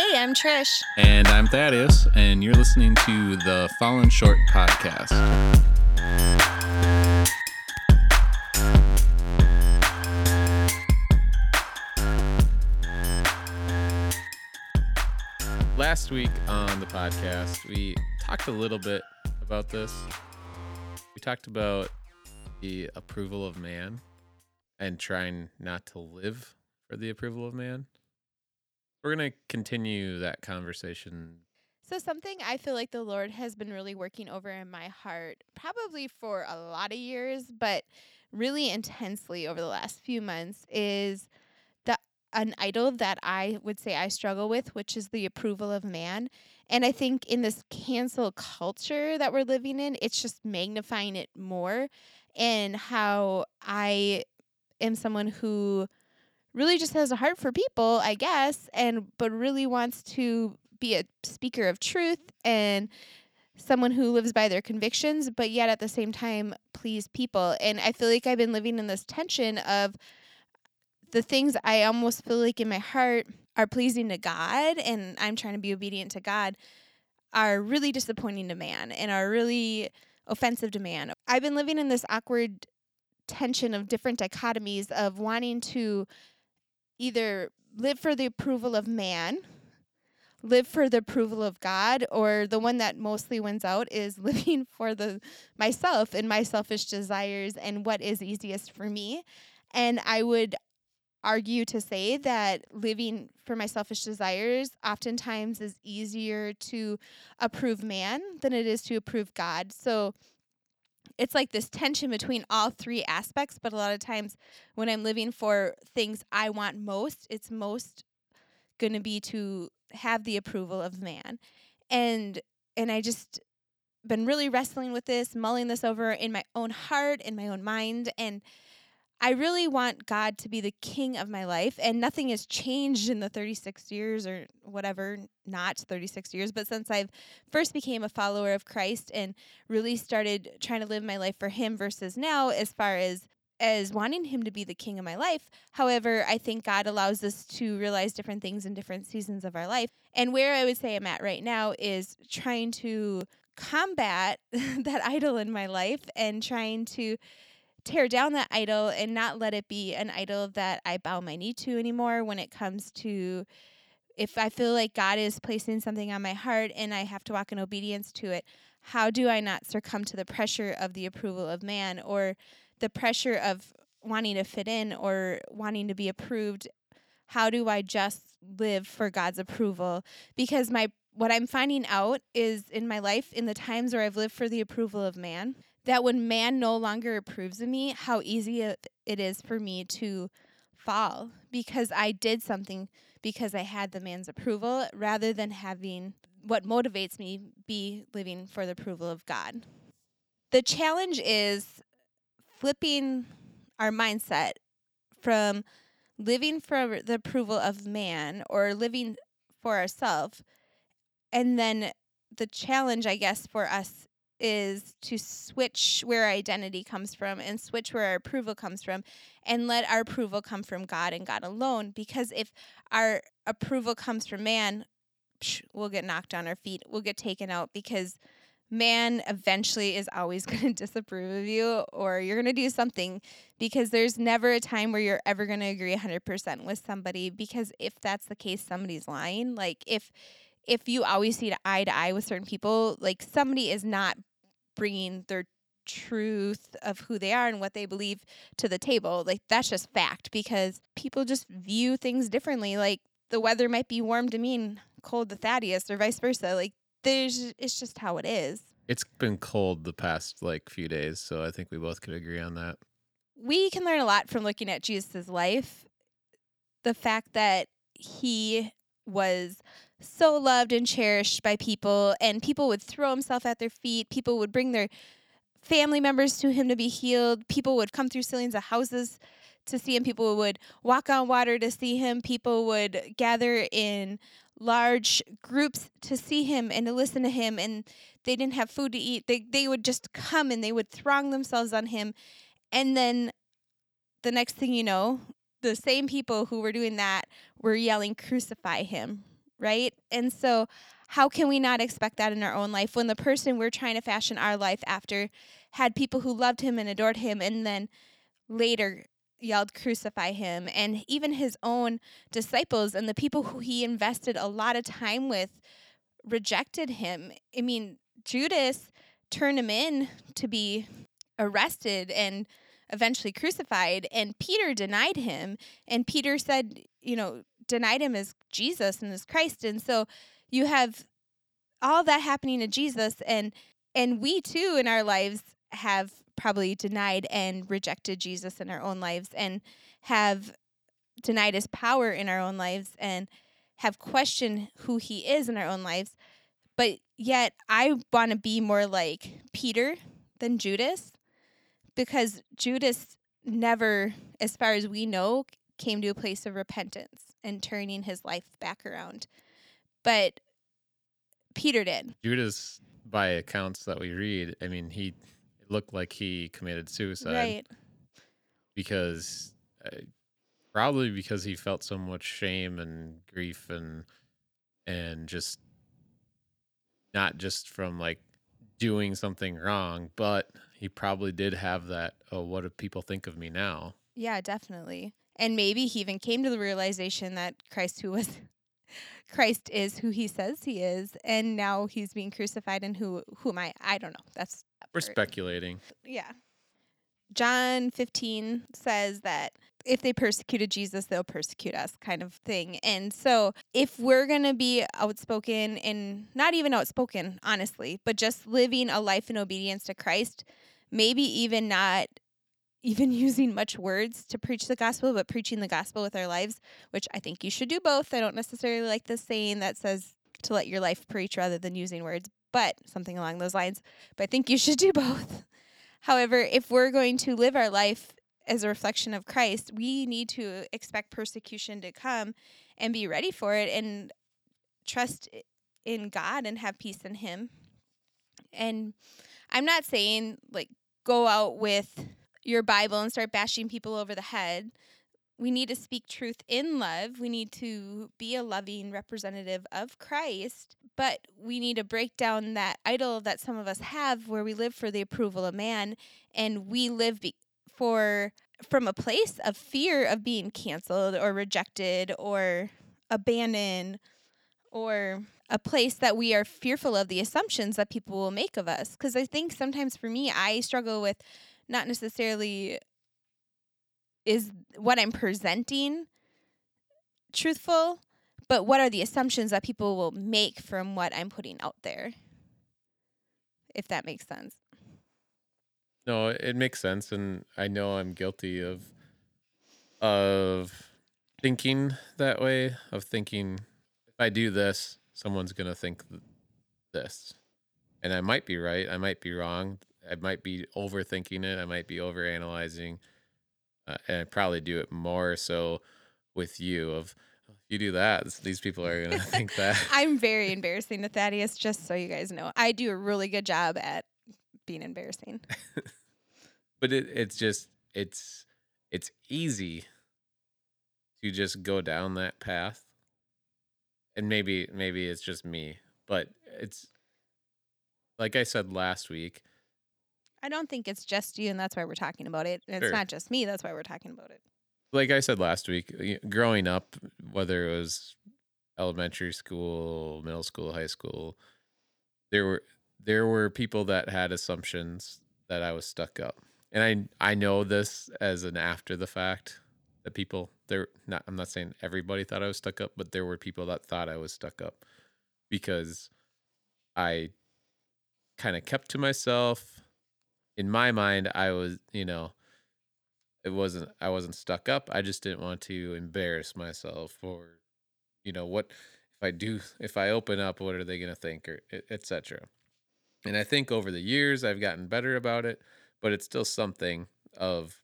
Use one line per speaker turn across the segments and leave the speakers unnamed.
Hey, I'm Trish.
And I'm Thaddeus, and you're listening to the Fallen Short podcast. Last week on the podcast, we talked a little bit about this. We talked about the approval of man and trying not to live for the approval of man. We're going to continue that conversation.
So, something I feel like the Lord has been really working over in my heart, probably for a lot of years, but really intensely over the last few months, is the an idol that I would say I struggle with, which is the approval of man. And I think in this cancel culture that we're living in, it's just magnifying it more and how I am someone who really just has a heart for people, I guess, and but really wants to be a speaker of truth and someone who lives by their convictions, but yet at the same time please people. And I feel like I've been living in this tension of the things I almost feel like in my heart are pleasing to God and I'm trying to be obedient to God are really disappointing to man and are really offensive to man. I've been living in this awkward tension of different dichotomies of wanting to either live for the approval of man, live for the approval of God, or the one that mostly wins out is living for the myself and my selfish desires and what is easiest for me. And I would argue to say that living for my selfish desires oftentimes is easier to approve man than it is to approve God. So it's like this tension between all three aspects but a lot of times when i'm living for things i want most it's most going to be to have the approval of man. And and i just been really wrestling with this mulling this over in my own heart in my own mind and I really want God to be the king of my life, and nothing has changed in the 36 years or whatever, not 36 years, but since I've first became a follower of Christ and really started trying to live my life for Him versus now, as far as as wanting him to be the king of my life. However, I think God allows us to realize different things in different seasons of our life. And where I would say I'm at right now is trying to combat that idol in my life and trying to tear down that idol and not let it be an idol that I bow my knee to anymore when it comes to if I feel like God is placing something on my heart and I have to walk in obedience to it, how do I not succumb to the pressure of the approval of man or the pressure of wanting to fit in or wanting to be approved? How do I just live for God's approval? Because my what I'm finding out is in my life in the times where I've lived for the approval of man, that when man no longer approves of me, how easy it is for me to fall because I did something because I had the man's approval rather than having what motivates me be living for the approval of God. The challenge is flipping our mindset from living for the approval of man or living for ourselves and then the challenge I guess for us is to switch where our identity comes from and switch where our approval comes from and let our approval come from God and God alone. Because if our approval comes from man, we'll get knocked on our feet, we'll get taken out because man eventually is always going to disapprove of you or you're going to do something. Because there's never a time where you're ever going to agree 100% with somebody. Because if that's the case somebody's lying. Like if if you always see eye to eye with certain people like somebody is not bringing their truth of who they are and what they believe to the table. Like that's just fact because people just view things differently. Like the weather might be warm to me and cold to Thaddeus or vice versa. Like there's it's just how it is.
It's been cold the past like few days, so I think we both could agree on that.
We can learn a lot from looking at Jesus' life. The fact that he was so loved and cherished by people, and people would throw himself at their feet. People would bring their family members to him to be healed. People would come through ceilings of houses to see him. People would walk on water to see him. People would gather in large groups to see him and to listen to him. And they didn't have food to eat. They, they would just come and they would throng themselves on him. And then the next thing you know, the same people who were doing that were yelling, Crucify him, right? And so, how can we not expect that in our own life when the person we're trying to fashion our life after had people who loved him and adored him and then later yelled, Crucify him? And even his own disciples and the people who he invested a lot of time with rejected him. I mean, Judas turned him in to be arrested and eventually crucified and Peter denied him and Peter said, you know, denied him as Jesus and as Christ and so you have all that happening to Jesus and and we too in our lives have probably denied and rejected Jesus in our own lives and have denied his power in our own lives and have questioned who he is in our own lives. But yet I want to be more like Peter than Judas because Judas never, as far as we know, came to a place of repentance and turning his life back around. But Peter did.
Judas, by accounts that we read, I mean, he it looked like he committed suicide.
Right.
Because uh, probably because he felt so much shame and grief and and just not just from like doing something wrong, but he probably did have that, oh, what do people think of me now?
Yeah, definitely. And maybe he even came to the realization that Christ who was Christ is who he says he is and now he's being crucified and who who am I? I don't know. That's
We're speculating.
Yeah. John 15 says that if they persecuted Jesus, they'll persecute us, kind of thing. And so, if we're going to be outspoken and not even outspoken, honestly, but just living a life in obedience to Christ, maybe even not even using much words to preach the gospel, but preaching the gospel with our lives, which I think you should do both. I don't necessarily like the saying that says to let your life preach rather than using words, but something along those lines. But I think you should do both. However, if we're going to live our life as a reflection of Christ, we need to expect persecution to come and be ready for it and trust in God and have peace in Him. And I'm not saying like go out with your Bible and start bashing people over the head. We need to speak truth in love. We need to be a loving representative of Christ, but we need to break down that idol that some of us have where we live for the approval of man and we live for from a place of fear of being canceled or rejected or abandoned or a place that we are fearful of the assumptions that people will make of us. Because i think sometimes for me i struggle with not necessarily is what i'm presenting truthful but what are the assumptions that people will make from what i'm putting out there if that makes sense
no, it makes sense, and I know I'm guilty of of thinking that way. Of thinking if I do this, someone's gonna think this, and I might be right. I might be wrong. I might be overthinking it. I might be overanalyzing, uh, and I probably do it more so with you. Of you do that, these people are gonna think that.
I'm very embarrassing to Thaddeus. Just so you guys know, I do a really good job at being embarrassing.
but it, it's just it's it's easy to just go down that path. And maybe maybe it's just me, but it's like I said last week.
I don't think it's just you, and that's why we're talking about it. It's
Sure.
not just me. That's why we're talking about it.
Like I said last week, growing up, whether it was elementary school, middle school, high school, there were there were people that had assumptions that I was stuck up. And I I know this as an after the fact that people there not I'm not saying everybody thought I was stuck up, but there were people that thought I was stuck up because I kind of kept to myself. In my mind, I was, you know, it wasn't I wasn't stuck up. I just didn't want to embarrass myself or you know, what if I do if I open up, what are they going to think or etc. And I think over the years I've gotten better about it, but it's still something of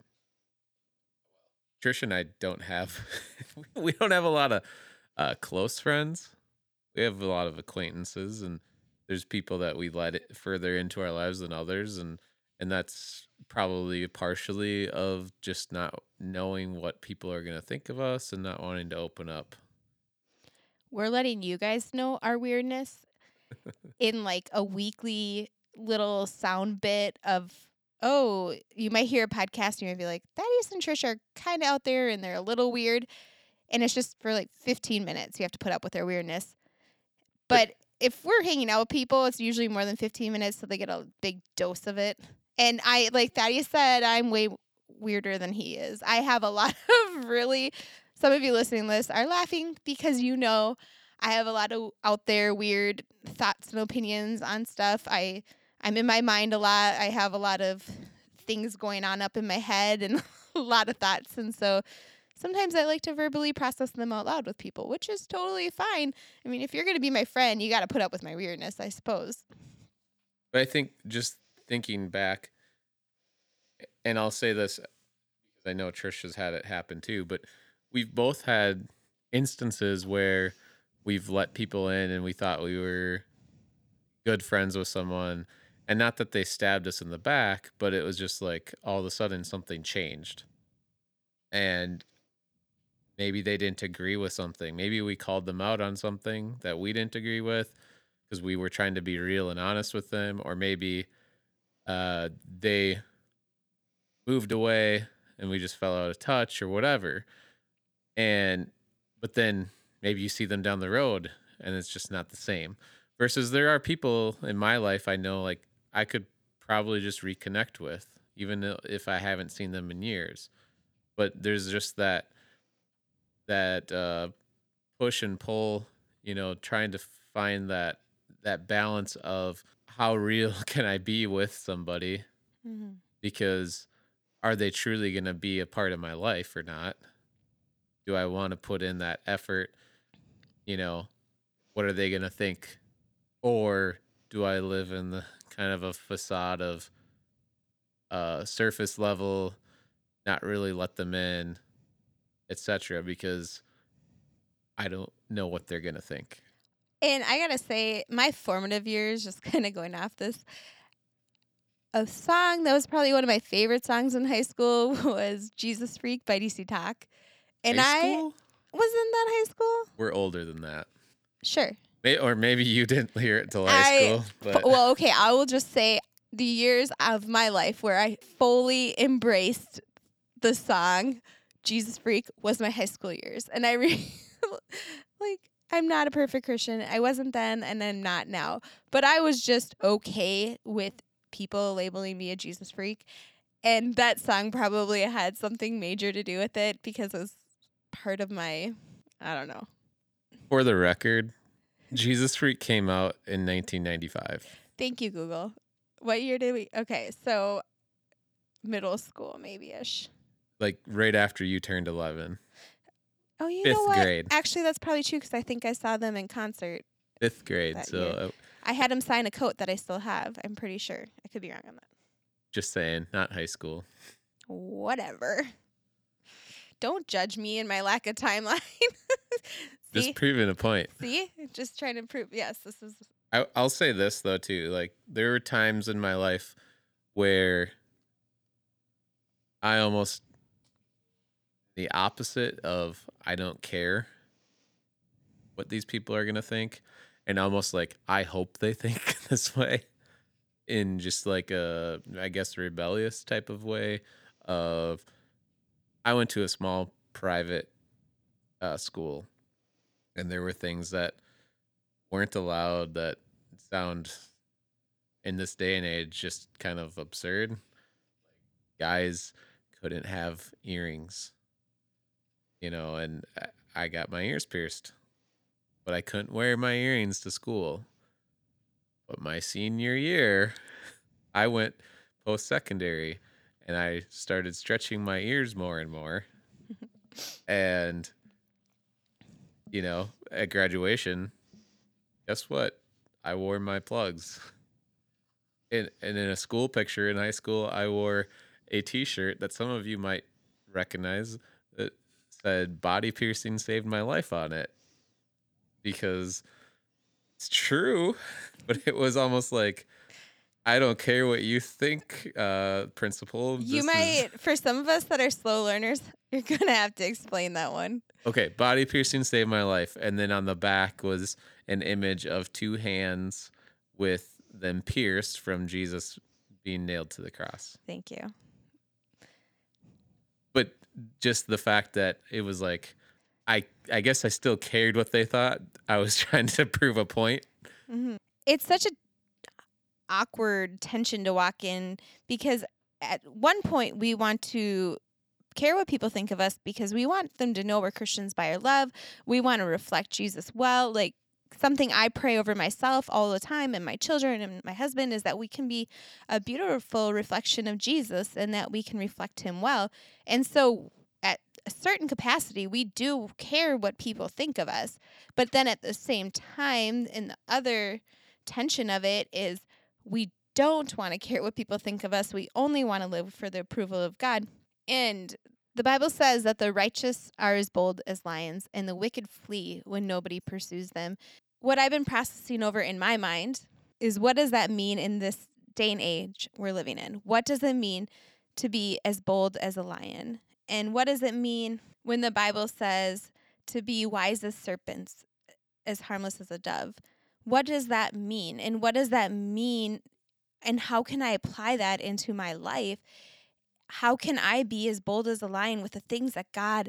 Trish and I don't have we don't have a lot of uh, close friends. We have a lot of acquaintances, and there's people that we let it further into our lives than others, and and that's probably partially of just not knowing what people are going to think of us and not wanting to open up.
we're letting you guys know our weirdness in like a weekly little sound bit of oh, you might hear a podcast and you might be like, Thaddeus and Trish are kind of out there and they're a little weird. And it's just for like 15 minutes. You have to put up with their weirdness. But if we're hanging out with people, it's usually more than 15 minutes, so they get a big dose of it. And I, like Thaddeus said, I'm way weirder than he is. I have a lot of really, some of you listening to this are laughing because you know I have a lot of out there weird thoughts and opinions on stuff. I, I'm in my mind a lot. I have a lot of things going on up in my head and a lot of thoughts. And so sometimes I like to verbally process them out loud with people, which is totally fine. I mean, if you're going to be my friend, you got to put up with my weirdness, I suppose.
But I think just thinking back, and I'll say this because I know Trish has had it happen too, but we've both had instances where we've let people in and we thought we were good friends with someone. And not that they stabbed us in the back, but it was just like all of a sudden something changed. And maybe they didn't agree with something. Maybe we called them out on something that we didn't agree with because we were trying to be real and honest with them, or maybe uh, they moved away and we just fell out of touch or whatever. And but then maybe you see them down the road and it's just not the same. Versus there are people in my life I know like I could probably just reconnect with even if I haven't seen them in years. But there's just that that uh, push and pull, you know, trying to find that that balance of how real can I be with somebody
Mm-hmm.
because are they truly going to be a part of my life or not? Do I want to put in that effort? You know, what are they going to think? Or do I live in the kind of a facade of uh, surface level, not really let them in, etc. Because I don't know what they're going to think.
And I gotta say, my formative years, just kind of going off this, a song that was probably one of my favorite songs in high school was "Jesus Freak" by DC Talk. And I
school?
wasn't that high school.
We're older than that.
Sure.
May- Or maybe you didn't hear it till high
I-
school.
But well, okay, I will just say the years of my life where I fully embraced the song Jesus Freak was my high school years. And I re- like I'm not a perfect Christian. I wasn't then and I'm not now. But I was just okay with people labeling me a Jesus freak. And that song probably had something major to do with it because it was part of my I don't know.
for the record, Jesus Freak came out in 1995.
Thank you, Google. What year did we? Okay, so middle school, maybe ish.
Like right after you turned 11.
Oh, you
Fifth
know what?
grade.
Actually, that's probably true because I think I saw them in concert.
Fifth grade. So uh,
I had them sign a coat that I still have. I'm pretty sure. I could be wrong on that.
just saying, not high school.
Whatever. Don't judge me and my lack of timeline.
Just proving a point.
see, just trying to prove. Yes, this is.
I, I'll say this though too. Like there were times in my life where I almost the opposite of I don't care what these people are gonna think, and almost like I hope they think this way, in just like a I guess rebellious type of way. Of I went to a small private uh, school, and there were things that weren't allowed that sound in this day and age just kind of absurd. Guys couldn't have earrings, you know, and I- I got my ears pierced, but I couldn't wear my earrings to school. But my senior year, I went post secondary and I started stretching my ears more and more. and, you know, at graduation, guess what? I wore my plugs. And, and in a school picture in high school, I wore a t shirt that some of you might recognize that said body piercing saved my life on it. Because it's true, but it was almost like I don't care what you think, uh, principal.
You
This is-
might, for some of us that are slow learners, you're gonna have to explain that one.
Okay, body piercing saved my life. And then on the back was an image of two hands with them pierced from Jesus being nailed to the cross.
Thank you.
But just the fact that it was like I I guess I still cared what they thought. I was trying to prove a point.
Mm-hmm. It's such a awkward tension to walk in because at one point we want to care what people think of us because we want them to know we're Christians by our love. We want to reflect Jesus well. Like something I pray over myself all the time and my children and my husband is that we can be a beautiful reflection of Jesus and that we can reflect him well. And so at a certain capacity, we do care what people think of us. But then at the same time, and the other tension of it is we don't want to care what people think of us. We only want to live for the approval of God. And the Bible says that the righteous are as bold as lions and the wicked flee when nobody pursues them. What I've been processing over in my mind is what does that mean in this day and age we're living in? What does it mean to be as bold as a lion? And what does it mean when the Bible says to be wise as serpents, as harmless as a dove? What does that mean? And what does that mean? And how can I apply that into my life? How can I be as bold as a lion with the things that God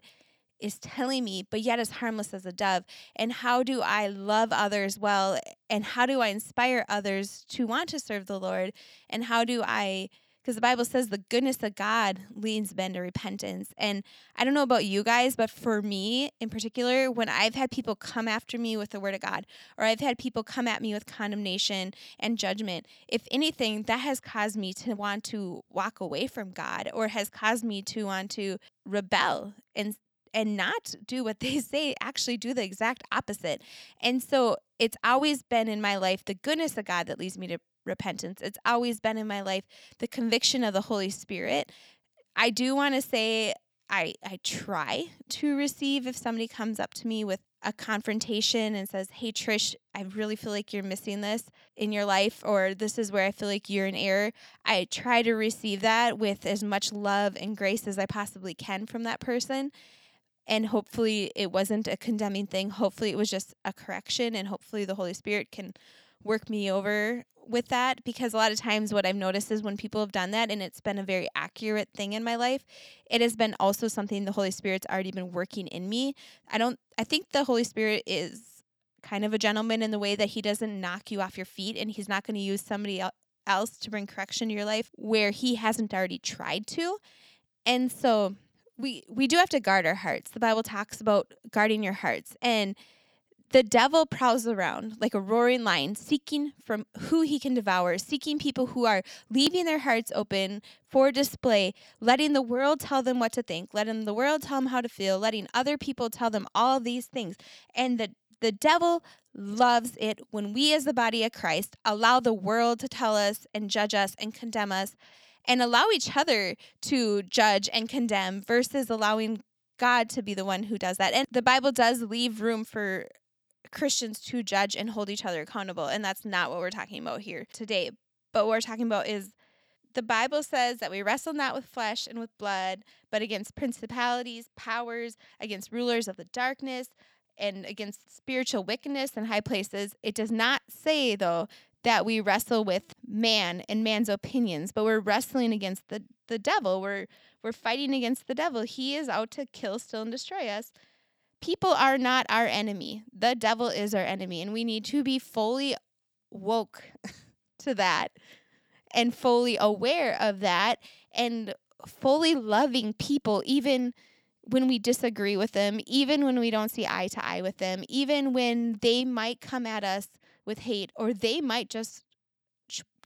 is telling me, but yet as harmless as a dove? And how do I love others well? And how do I inspire others to want to serve the Lord? And how do I because the Bible says the goodness of God leads men to repentance. And I don't know about you guys, but for me in particular, when I've had people come after me with the word of God, or I've had people come at me with condemnation and judgment, if anything, that has caused me to want to walk away from God or has caused me to want to rebel and and not do what they say, actually do the exact opposite. And so it's always been in my life the goodness of God that leads me to repentance. It's always been in my life the conviction of the Holy Spirit. I do want to say I I try to receive if somebody comes up to me with a confrontation and says, "Hey Trish, I really feel like you're missing this in your life or this is where I feel like you're in error." I try to receive that with as much love and grace as I possibly can from that person. And hopefully it wasn't a condemning thing. Hopefully it was just a correction and hopefully the Holy Spirit can work me over with that because a lot of times what I've noticed is when people have done that and it's been a very accurate thing in my life, it has been also something the Holy Spirit's already been working in me. I don't I think the Holy Spirit is kind of a gentleman in the way that he doesn't knock you off your feet and he's not going to use somebody else to bring correction to your life where he hasn't already tried to. And so we we do have to guard our hearts. The Bible talks about guarding your hearts and the devil prowls around like a roaring lion, seeking from who he can devour, seeking people who are leaving their hearts open for display, letting the world tell them what to think, letting the world tell them how to feel, letting other people tell them all these things. And the the devil loves it when we as the body of Christ allow the world to tell us and judge us and condemn us and allow each other to judge and condemn versus allowing God to be the one who does that. And the Bible does leave room for Christians to judge and hold each other accountable. And that's not what we're talking about here today. But what we're talking about is the Bible says that we wrestle not with flesh and with blood, but against principalities, powers, against rulers of the darkness, and against spiritual wickedness in high places. It does not say, though, that we wrestle with man and man's opinions, but we're wrestling against the, the devil. We're we're fighting against the devil. He is out to kill, steal, and destroy us people are not our enemy. The devil is our enemy, and we need to be fully woke to that and fully aware of that and fully loving people, even when we disagree with them, even when we don't see eye to eye with them, even when they might come at us with hate or they might just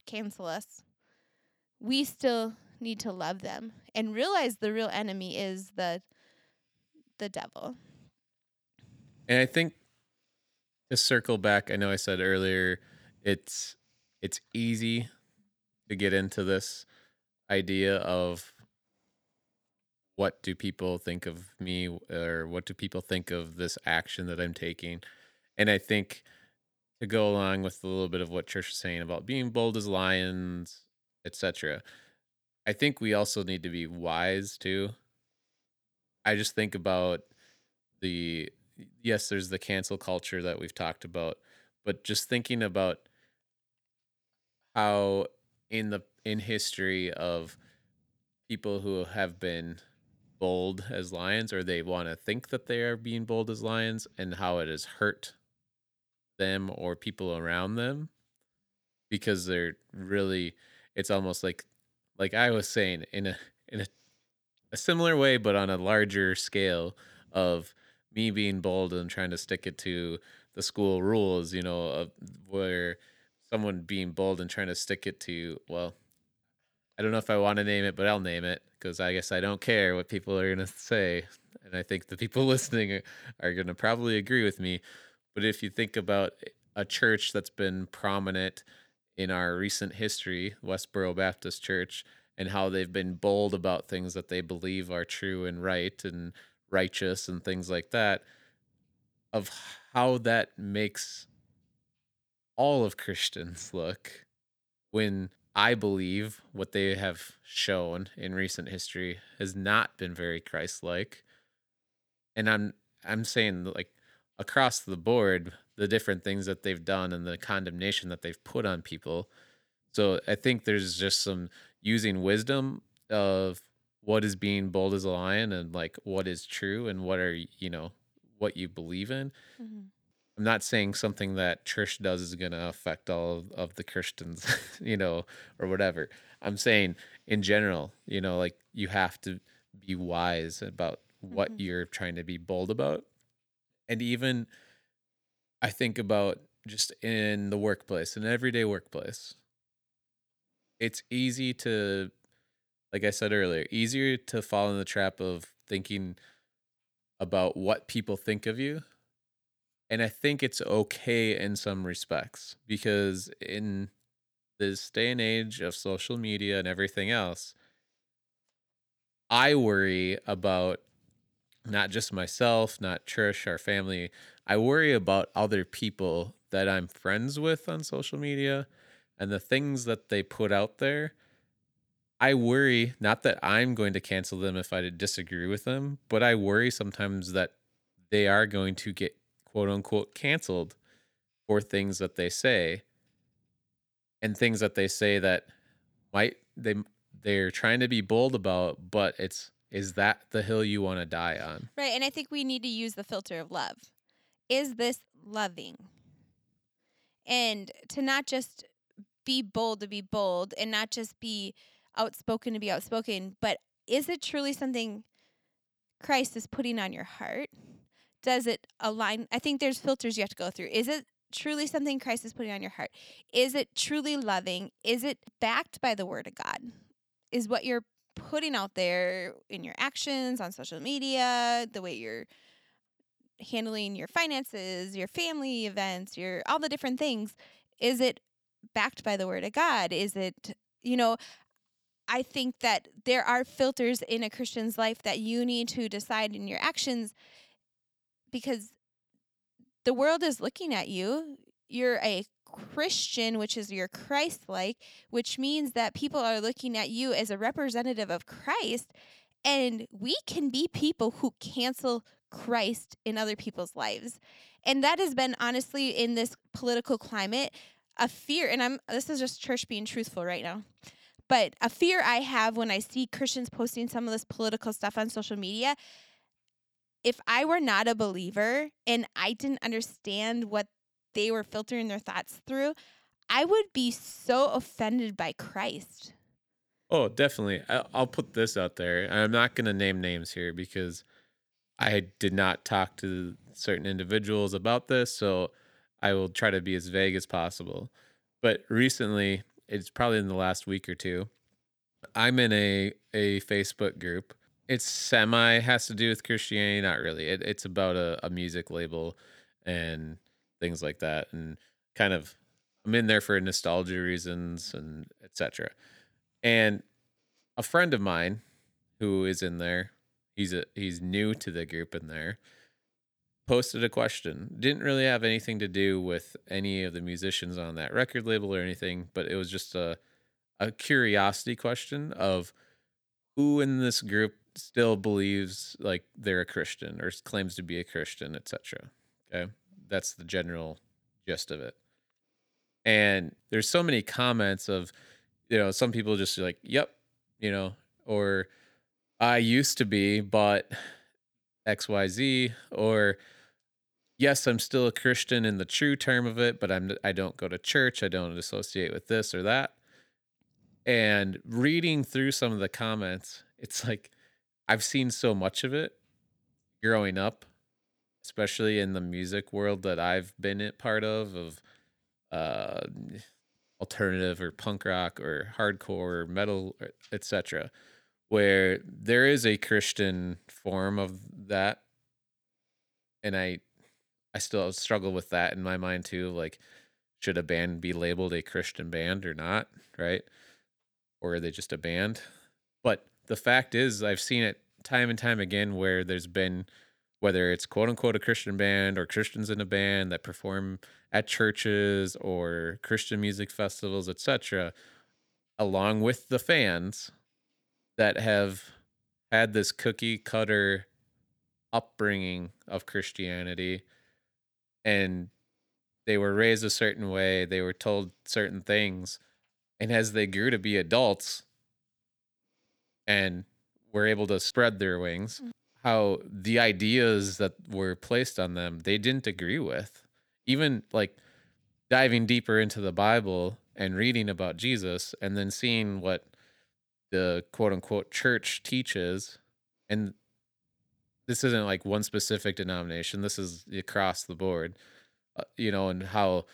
cancel us. We still need to love them and realize the real enemy is the the devil.
And I think to circle back, I know I said earlier it's it's easy to get into this idea of what do people think of me or what do people think of this action that I'm taking. And I think to go along with a little bit of what Trish was saying about being bold as lions, etc. I think we also need to be wise too. I just think about the yes, there's the cancel culture that we've talked about, but just thinking about how in the in history of people who have been bold as lions or they want to think that they are being bold as lions and how it has hurt them or people around them because they're really it's almost like like I was saying in a in a, a similar way but on a larger scale of me being bold and trying to stick it to the school rules, you know, of where someone being bold and trying to stick it to, well, I don't know if I want to name it, but I'll name it because I guess I don't care what people are going to say. And I think the people listening are, are going to probably agree with me. But if you think about a church that's been prominent in our recent history, Westboro Baptist Church, and how they've been bold about things that they believe are true and right and righteous and things like that, of how that makes all of Christians look when I believe what they have shown in recent history has not been very Christ-like. And I'm I'm saying like across the board the different things that they've done and the condemnation that they've put on people. So I think there's just some using wisdom of what is being bold as a lion and like what is true and what are you know what you believe in. Mm-hmm. I'm not saying something that Trish does is going to affect all of, of the Christians, you know, or whatever. I'm saying in general, you know, like you have to be wise about what mm-hmm. you're trying to be bold about. And even I think about just in the workplace, an everyday workplace. It's easy to like I said earlier, easier to fall in the trap of thinking about what people think of you. And I think it's okay in some respects because in this day and age of social media and everything else, I worry about not just myself, not Trish, our family. I worry about other people that I'm friends with on social media and the things that they put out there I worry not that I'm going to cancel them if I disagree with them, but I worry sometimes that they are going to get quote unquote canceled for things that they say and things that they say that might they they're trying to be bold about, but it's is that the hill you want to die on?
Right, and I think we need to use the filter of love. Is this loving? And to not just be bold to be bold and not just be outspoken to be outspoken, but is it truly something Christ is putting on your heart? Does it align? I think there's filters you have to go through. Is it truly something Christ is putting on your heart? Is it truly loving? Is it backed by the word of God? Is what you're putting out there in your actions on social media, the way you're handling your finances, your family events, your all the different things, is it backed by the word of God? Is it you know, I think that there are filters in a Christian's life that you need to decide in your actions because the world is looking at you. You're a Christian, which is you're Christ like, which means that people are looking at you as a representative of Christ. And we can be people who cancel Christ in other people's lives. And that has been honestly in this political climate a fear. And I'm this is just Trish being truthful right now. But a fear I have when I see Christians posting some of this political stuff on social media, if I were not a believer and I didn't understand what they were filtering their thoughts through, I would be so offended by Christ.
Oh, definitely. I'll put this out there. I'm not going to name names here because I did not talk to certain individuals about this. So I will try to be as vague as possible. But recently, it's probably in the last week or two. I'm in a a Facebook group. It's semi has to do with Christianity, not really. It, it's about a, a music label and things like that, and kind of I'm in there for nostalgia reasons and etc. And a friend of mine who is in there, he's a he's new to the group in there. Posted a question. Didn't really have anything to do with any of the musicians on that record label or anything, but it was just a a curiosity question of who in this group still believes like they're a Christian or claims to be a Christian, etc. Okay? That's the general gist of it. And there's so many comments of you know, some people just like, "Yep," you know, or I used to be, but XYZ or yes, I'm still a Christian in the true term of it, but I'm I don't go to church, I don't associate with this or that. And reading through some of the comments, it's like I've seen so much of it growing up, especially in the music world that I've been a part of of uh alternative or punk rock or hardcore or metal etc where there is a christian form of that and i i still struggle with that in my mind too like should a band be labeled a christian band or not right or are they just a band but the fact is i've seen it time and time again where there's been whether it's quote unquote a Christian band or Christians in a band that perform at churches or Christian music festivals, etc., along with the fans that have had this cookie cutter upbringing of Christianity and they were raised a certain way, they were told certain things, and as they grew to be adults and were able to spread their wings, mm. how the ideas that were placed on them they didn't agree with. Even like diving deeper into the bible and reading about jesus and then seeing what the quote unquote church teaches and this isn't like one specific denomination this is across the board uh, you know and how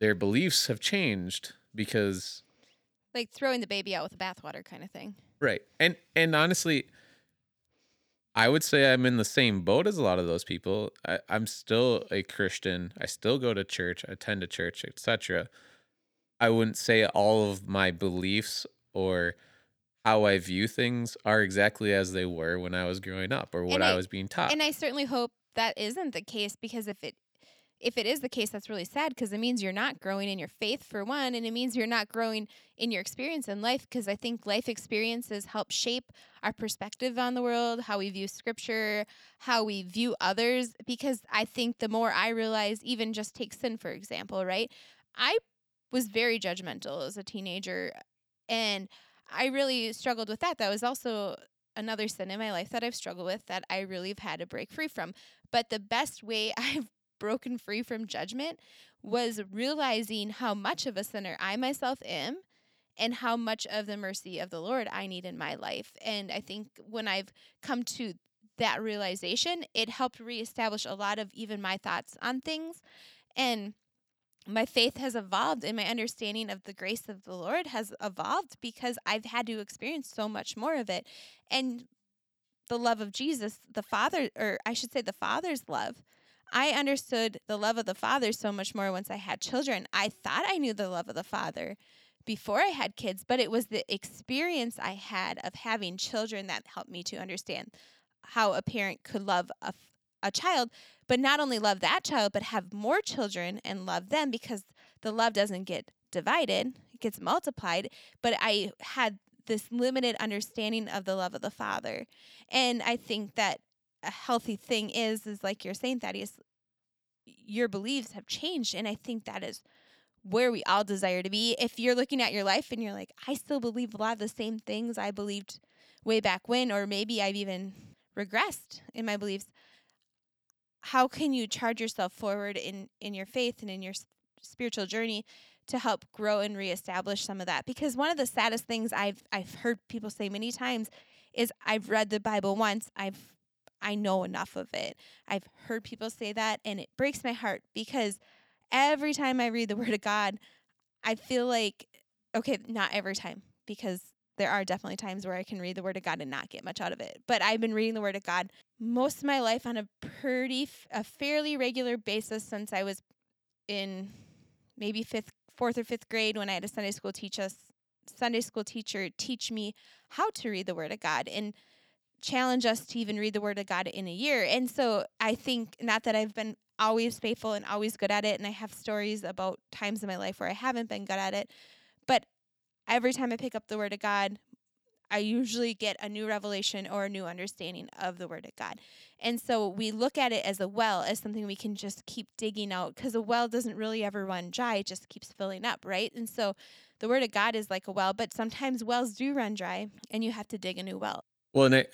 their beliefs have changed because
like throwing the baby out with the bathwater kind of thing
right and and honestly I would say I'm in the same boat as a lot of those people. I, am still a Christian. I still go to church. I attend a church, etc. I wouldn't say all of my beliefs or how I view things are exactly as they were when I was growing up or what I, I was being taught.
And I certainly hope that isn't the case because if it if it is the case, that's really sad because it means you're not growing in your faith for one, and it means you're not growing in your experience in life because I think life experiences help shape our perspective on the world, how we view scripture, how we view others. Because I think the more I realize, even just take sin, for example, right? I was very judgmental as a teenager, and I really struggled with that. That was also another sin in my life that I've struggled with that I really have had to break free from. But the best way I've broken free from judgment was realizing how much of a sinner I myself am and how much of the mercy of the Lord I need in my life. And I think when I've come to that realization, it helped reestablish a lot of even my thoughts on things. And my faith has evolved and my understanding of the grace of the Lord has evolved because I've had to experience so much more of it. And the love of Jesus, the Father, or I should say, the Father's love, I understood the love of the Father so much more once I had children. I thought I knew the love of the Father before I had kids, but it was the experience I had of having children that helped me to understand how a parent could love a, a child, but not only love that child, but have more children and love them because the love doesn't get divided, it gets multiplied. But I had this limited understanding of the love of the Father. And I think that a healthy thing is is like you're saying thaddeus your beliefs have changed and i think that is where we all desire to be if you're looking at your life and you're like i still believe a lot of the same things i believed way back when or maybe i've even regressed in my beliefs how can you charge yourself forward in in your faith and in your spiritual journey to help grow and reestablish some of that because one of the saddest things i've i've heard people say many times is i've read the bible once i've I know enough of it. I've heard people say that, and it breaks my heart because every time I read the Word of God, I feel like, okay, not every time, because there are definitely times where I can read the Word of God and not get much out of it. But I've been reading the Word of God most of my life on a pretty, a fairly regular basis since I was in maybe fifth, fourth or fifth grade when I had a Sunday school teach us, Sunday school teacher teach me how to read the Word of God. And challenge us to even read the Word of God in a year. And so I think not that I've been always faithful and always good at it, and I have stories about times in my life where I haven't been good at it, every time I pick up the Word of God, I usually get a new revelation or a new understanding of the Word of God. And so we look at it as a well, as something we can just keep digging out because a well doesn't really ever run dry, it just keeps filling up, right? And so the Word of God is like a well, but sometimes wells do run dry and you have to dig a new well.
Well, and I,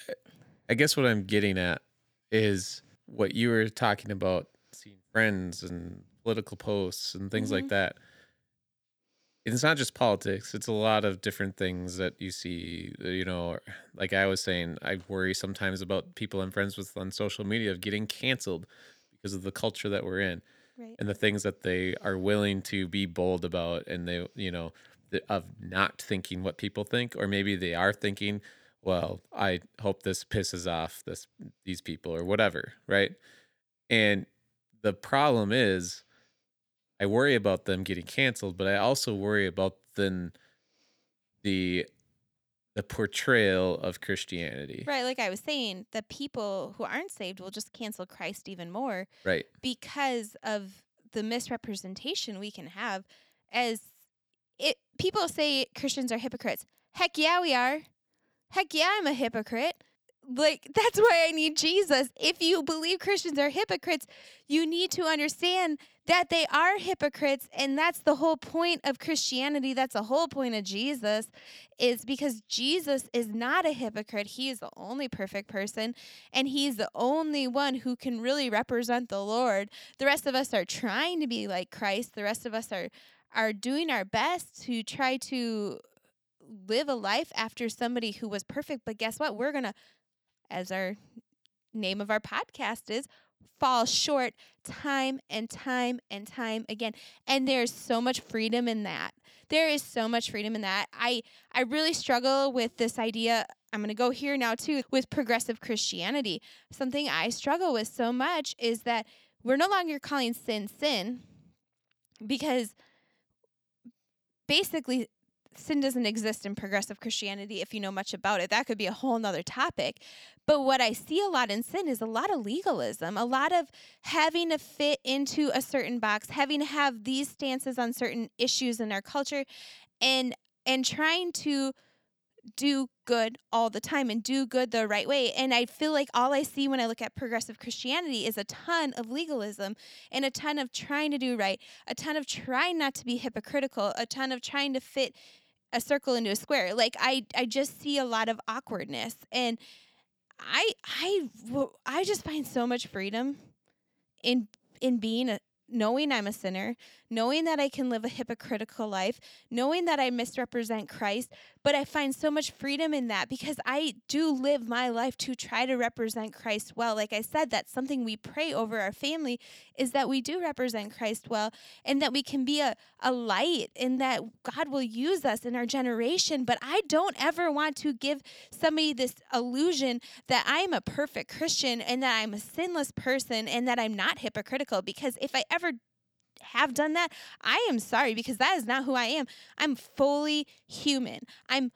I guess what I'm getting at is what you were talking about seeing friends and political posts and things like
Mhm.
that. It's not just politics, it's a lot of different things that you see, uh, you know, like I was saying, I worry sometimes about people I'm friends with on social media of getting canceled because of the culture that we're in
Right.
and the things that they are willing to be bold about and they you know the, of not thinking what people think or maybe they are thinking well i hope this pisses off this these people or whatever right and the problem is i worry about them getting canceled but i also worry about then the the portrayal of christianity
Right, like I was saying, the people who aren't saved will just cancel Christ even more
right
because of the misrepresentation we can have as it people say Christians are hypocrites. Heck yeah, we are. Heck yeah, I'm a hypocrite. Like that's why I need Jesus. If you believe Christians are hypocrites, you need to understand that they are hypocrites and that's the whole point of Christianity. That's the whole point of Jesus is because Jesus is not a hypocrite. He is the only perfect person and he's the only one who can really represent the Lord. The rest of us are trying to be like Christ. The rest of us are are doing our best to try to live a life after somebody who was perfect, but guess what? We're going to as our name of our podcast is fall short time and time and time again. And there's so much freedom in that. There is so much freedom in that. I i really struggle with this idea i'm going to go here now too with progressive christianity. Something i struggle with so much is that we're no longer calling sin sin because basically sin doesn't exist in progressive Christianity if you know much about it. That could be a whole nother topic. But what I see a lot in sin is a lot of legalism, a lot of having to fit into a certain box, having to have these stances on certain issues in our culture and and trying to do good all the time and do good the right way. And I feel like all I see when I look at progressive Christianity is a ton of legalism and a ton of trying to do right, a ton of trying not to be hypocritical, a ton of trying to fit a circle into a square. Like I I just see a lot of awkwardness and I I I just find so much freedom in in being a knowing I'm a sinner, knowing that I can live a hypocritical life, knowing that I misrepresent Christ, but I find so much freedom in that because I do live my life to try to represent Christ well. Like I said, that's something we pray over our family is that we do represent Christ well and that we can be a, a light and that God will use us in our generation. But I don't ever want to give somebody this illusion that I'm a perfect Christian and that I'm a sinless person and that I'm not hypocritical because if I ever have done that, I am sorry because that is not who I am. I'm fully human. I'm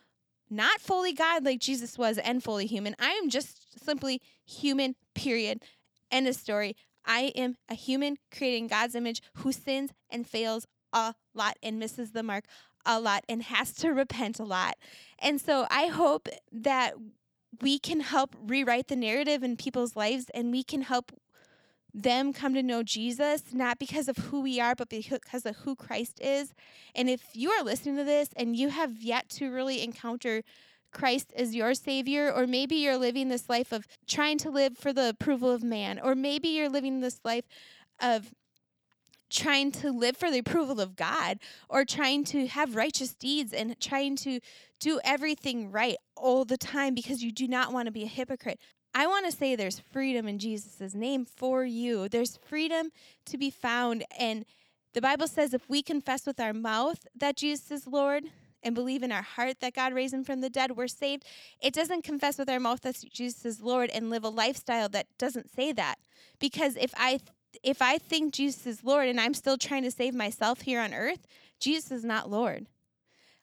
not fully God like Jesus was and fully human. I am just simply human, period. End of story. I am a human created in God's image who sins and fails a lot and misses the mark a lot and has to repent a lot. And so I hope that we can help rewrite the narrative in people's lives and we can help them come to know Jesus, not because of who we are, but because of who Christ is. And if you are listening to this and you have yet to really encounter Christ as your Savior, or maybe you're living this life of trying to live for the approval of man, or maybe you're living this life of trying to live for the approval of God, or trying to have righteous deeds and trying to do everything right all the time because you do not want to be a hypocrite. I want to say there's freedom in Jesus' name for you. There's freedom to be found. And the Bible says if we confess with our mouth that Jesus is Lord and believe in our heart that God raised him from the dead, we're saved. It doesn't confess with our mouth that Jesus is Lord and live a lifestyle that doesn't say that. Because if I if I think Jesus is Lord and I'm still trying to save myself here on earth, Jesus is not Lord.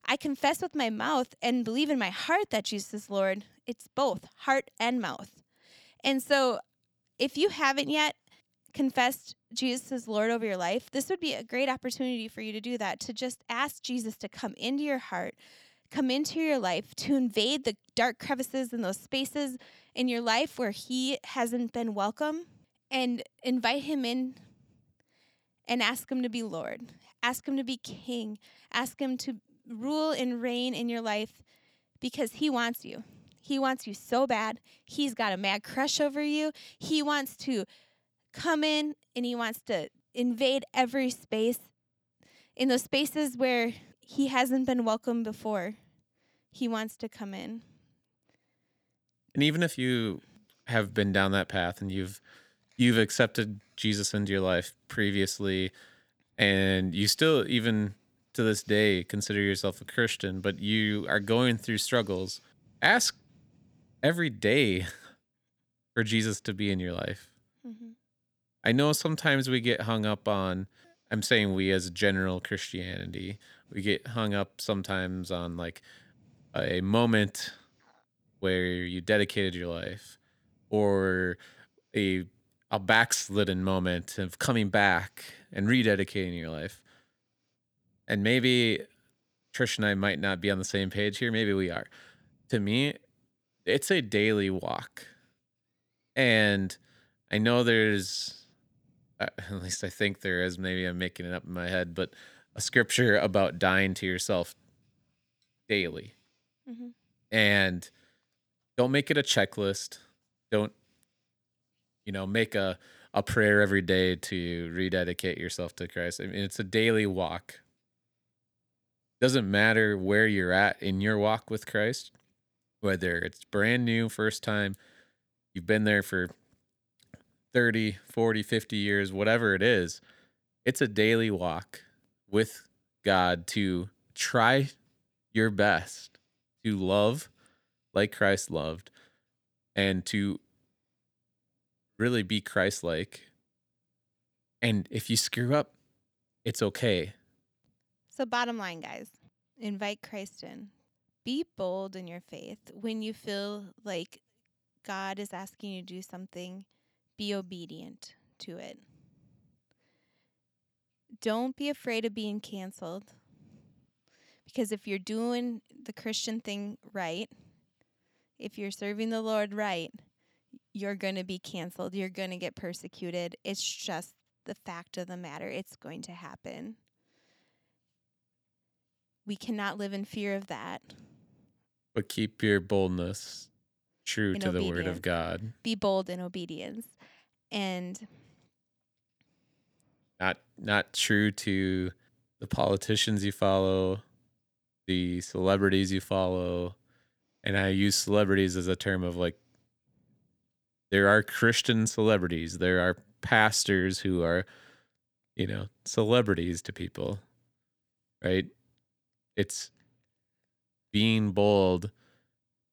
I confess with my mouth and believe in my heart that Jesus is Lord It's both heart and mouth. And so if you haven't yet confessed Jesus as Lord over your life, this would be a great opportunity for you to do that, to just ask Jesus to come into your heart, come into your life, to invade the dark crevices and those spaces in your life where He hasn't been welcome, and invite Him in and ask Him to be Lord. Ask Him to be King. Ask Him to rule and reign in your life because He wants you. He wants you so bad. He's got a mad crush over you. He wants to come in and he wants to invade every space in those spaces where he hasn't been welcome before. He wants to come in.
And even if you have been down that path and you've you've accepted Jesus into your life previously and you still even to this day consider yourself a Christian, but you are going through struggles, ask every day for Jesus to be in your life. Mm-hmm. I know sometimes we get hung up on, I'm saying we as general Christianity, we get hung up sometimes on like a moment where you dedicated your life or a a backslidden moment of coming back and rededicating your life. And maybe Trish and I might not be on the same page here. Maybe we are. To me, it's a daily walk. And I know there's, uh, at least I think there is, maybe I'm making it up in my head, but a scripture about dying to yourself daily. Mm-hmm. And don't make it a checklist. Don't, you know, make a, a prayer every day to rededicate yourself to Christ. I mean, it's a daily walk. Doesn't matter where you're at in your walk with Christ whether it's brand new, first time, you've been there for 30, 40, 50 years, whatever it is, it's a daily walk with God to try your best to love like Christ loved and to really be Christ like. And if you screw up, it's okay.
So, bottom line, guys, invite Christ in be bold in your faith. When you feel like God is asking you to do something, be obedient to it. Don't be afraid of being canceled. Because if you're doing the Christian thing right, if you're serving the Lord right, you're going to be canceled. You're going to get persecuted. It's just the fact of the matter. It's going to happen. We cannot live in fear of that.
But keep your boldness true in to obedience. the word of God.
Be bold in obedience. And
not not true to the politicians you follow, the celebrities you follow. And I use celebrities as a term of like there are Christian celebrities, there are pastors who are, you know, celebrities to people. Right? It's being bold,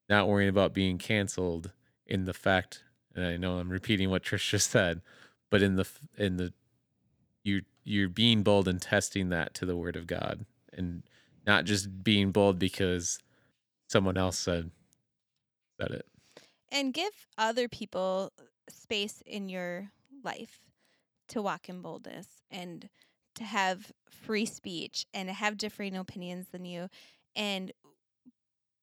not worrying about being canceled in the fact, and I know I'm repeating what Trish just said, but in the in the you you're being bold and testing that to the word of God and not just being bold because someone else said said it.
And give other people space in your life to walk in boldness and to have free speech and to have differing opinions than you and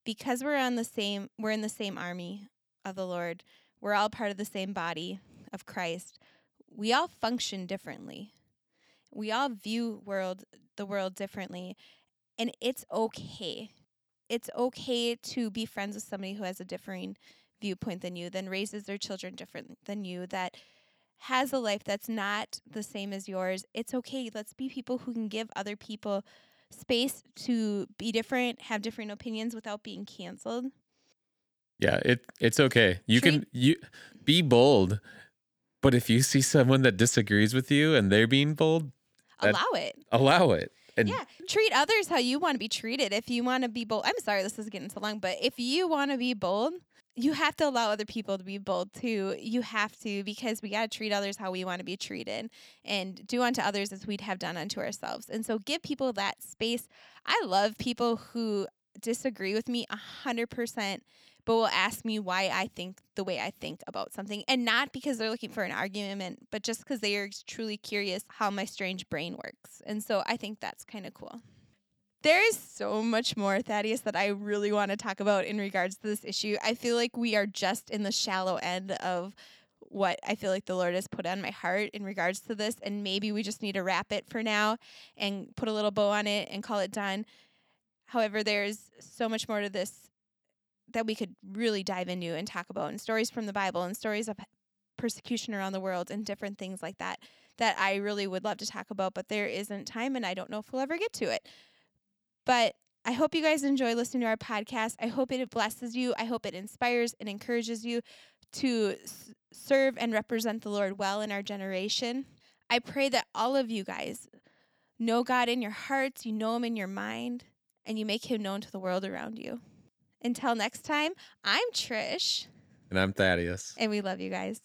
because we're on the same we're in the same army of the Lord, we're all part of the same body of Christ. We all function differently. We all view world the world differently, and it's okay. It's okay to be friends with somebody who has a differing viewpoint than you, then raises their children different than you, that has a life that's not the same as yours. It's okay. Let's be people who can give other people space to be different, have different opinions without being canceled.
Yeah, it it's okay. You Treat- can you be bold, but if you see someone that disagrees with you and they're being bold,
allow it.
Allow it.
And yeah, treat others how you want to be treated. If you want to be bold, I'm sorry this is getting so long, but if you want to be bold, you have to allow other people to be bold too. You have to because we got to treat others how we want to be treated and do unto others as we'd have done unto ourselves. And so give people that space. I love people who disagree with me 100%, but will ask me why I think the way I think about something. And not because they're looking for an argument, but just because they are truly curious how my strange brain works. And so I think that's kind of cool. There is so much more, Thaddeus, that I really want to talk about in regards to this issue. I feel like we are just in the shallow end of what I feel like the Lord has put on my heart in regards to this. And maybe we just need to wrap it for now and put a little bow on it and call it done. However, there's so much more to this that we could really dive into and talk about, and stories from the Bible and stories of persecution around the world and different things like that that I really would love to talk about, but there isn't time and I don't know if we'll ever get to it. But I hope you guys enjoy listening to our podcast. I hope it blesses you. I hope it inspires and encourages you to s- serve and represent the Lord well in our generation. I pray that all of you guys know God in your hearts, you know Him in your mind, and you make Him known to the world around you. Until next time, I'm Trish,
And I'm Thaddeus.
and we love you guys.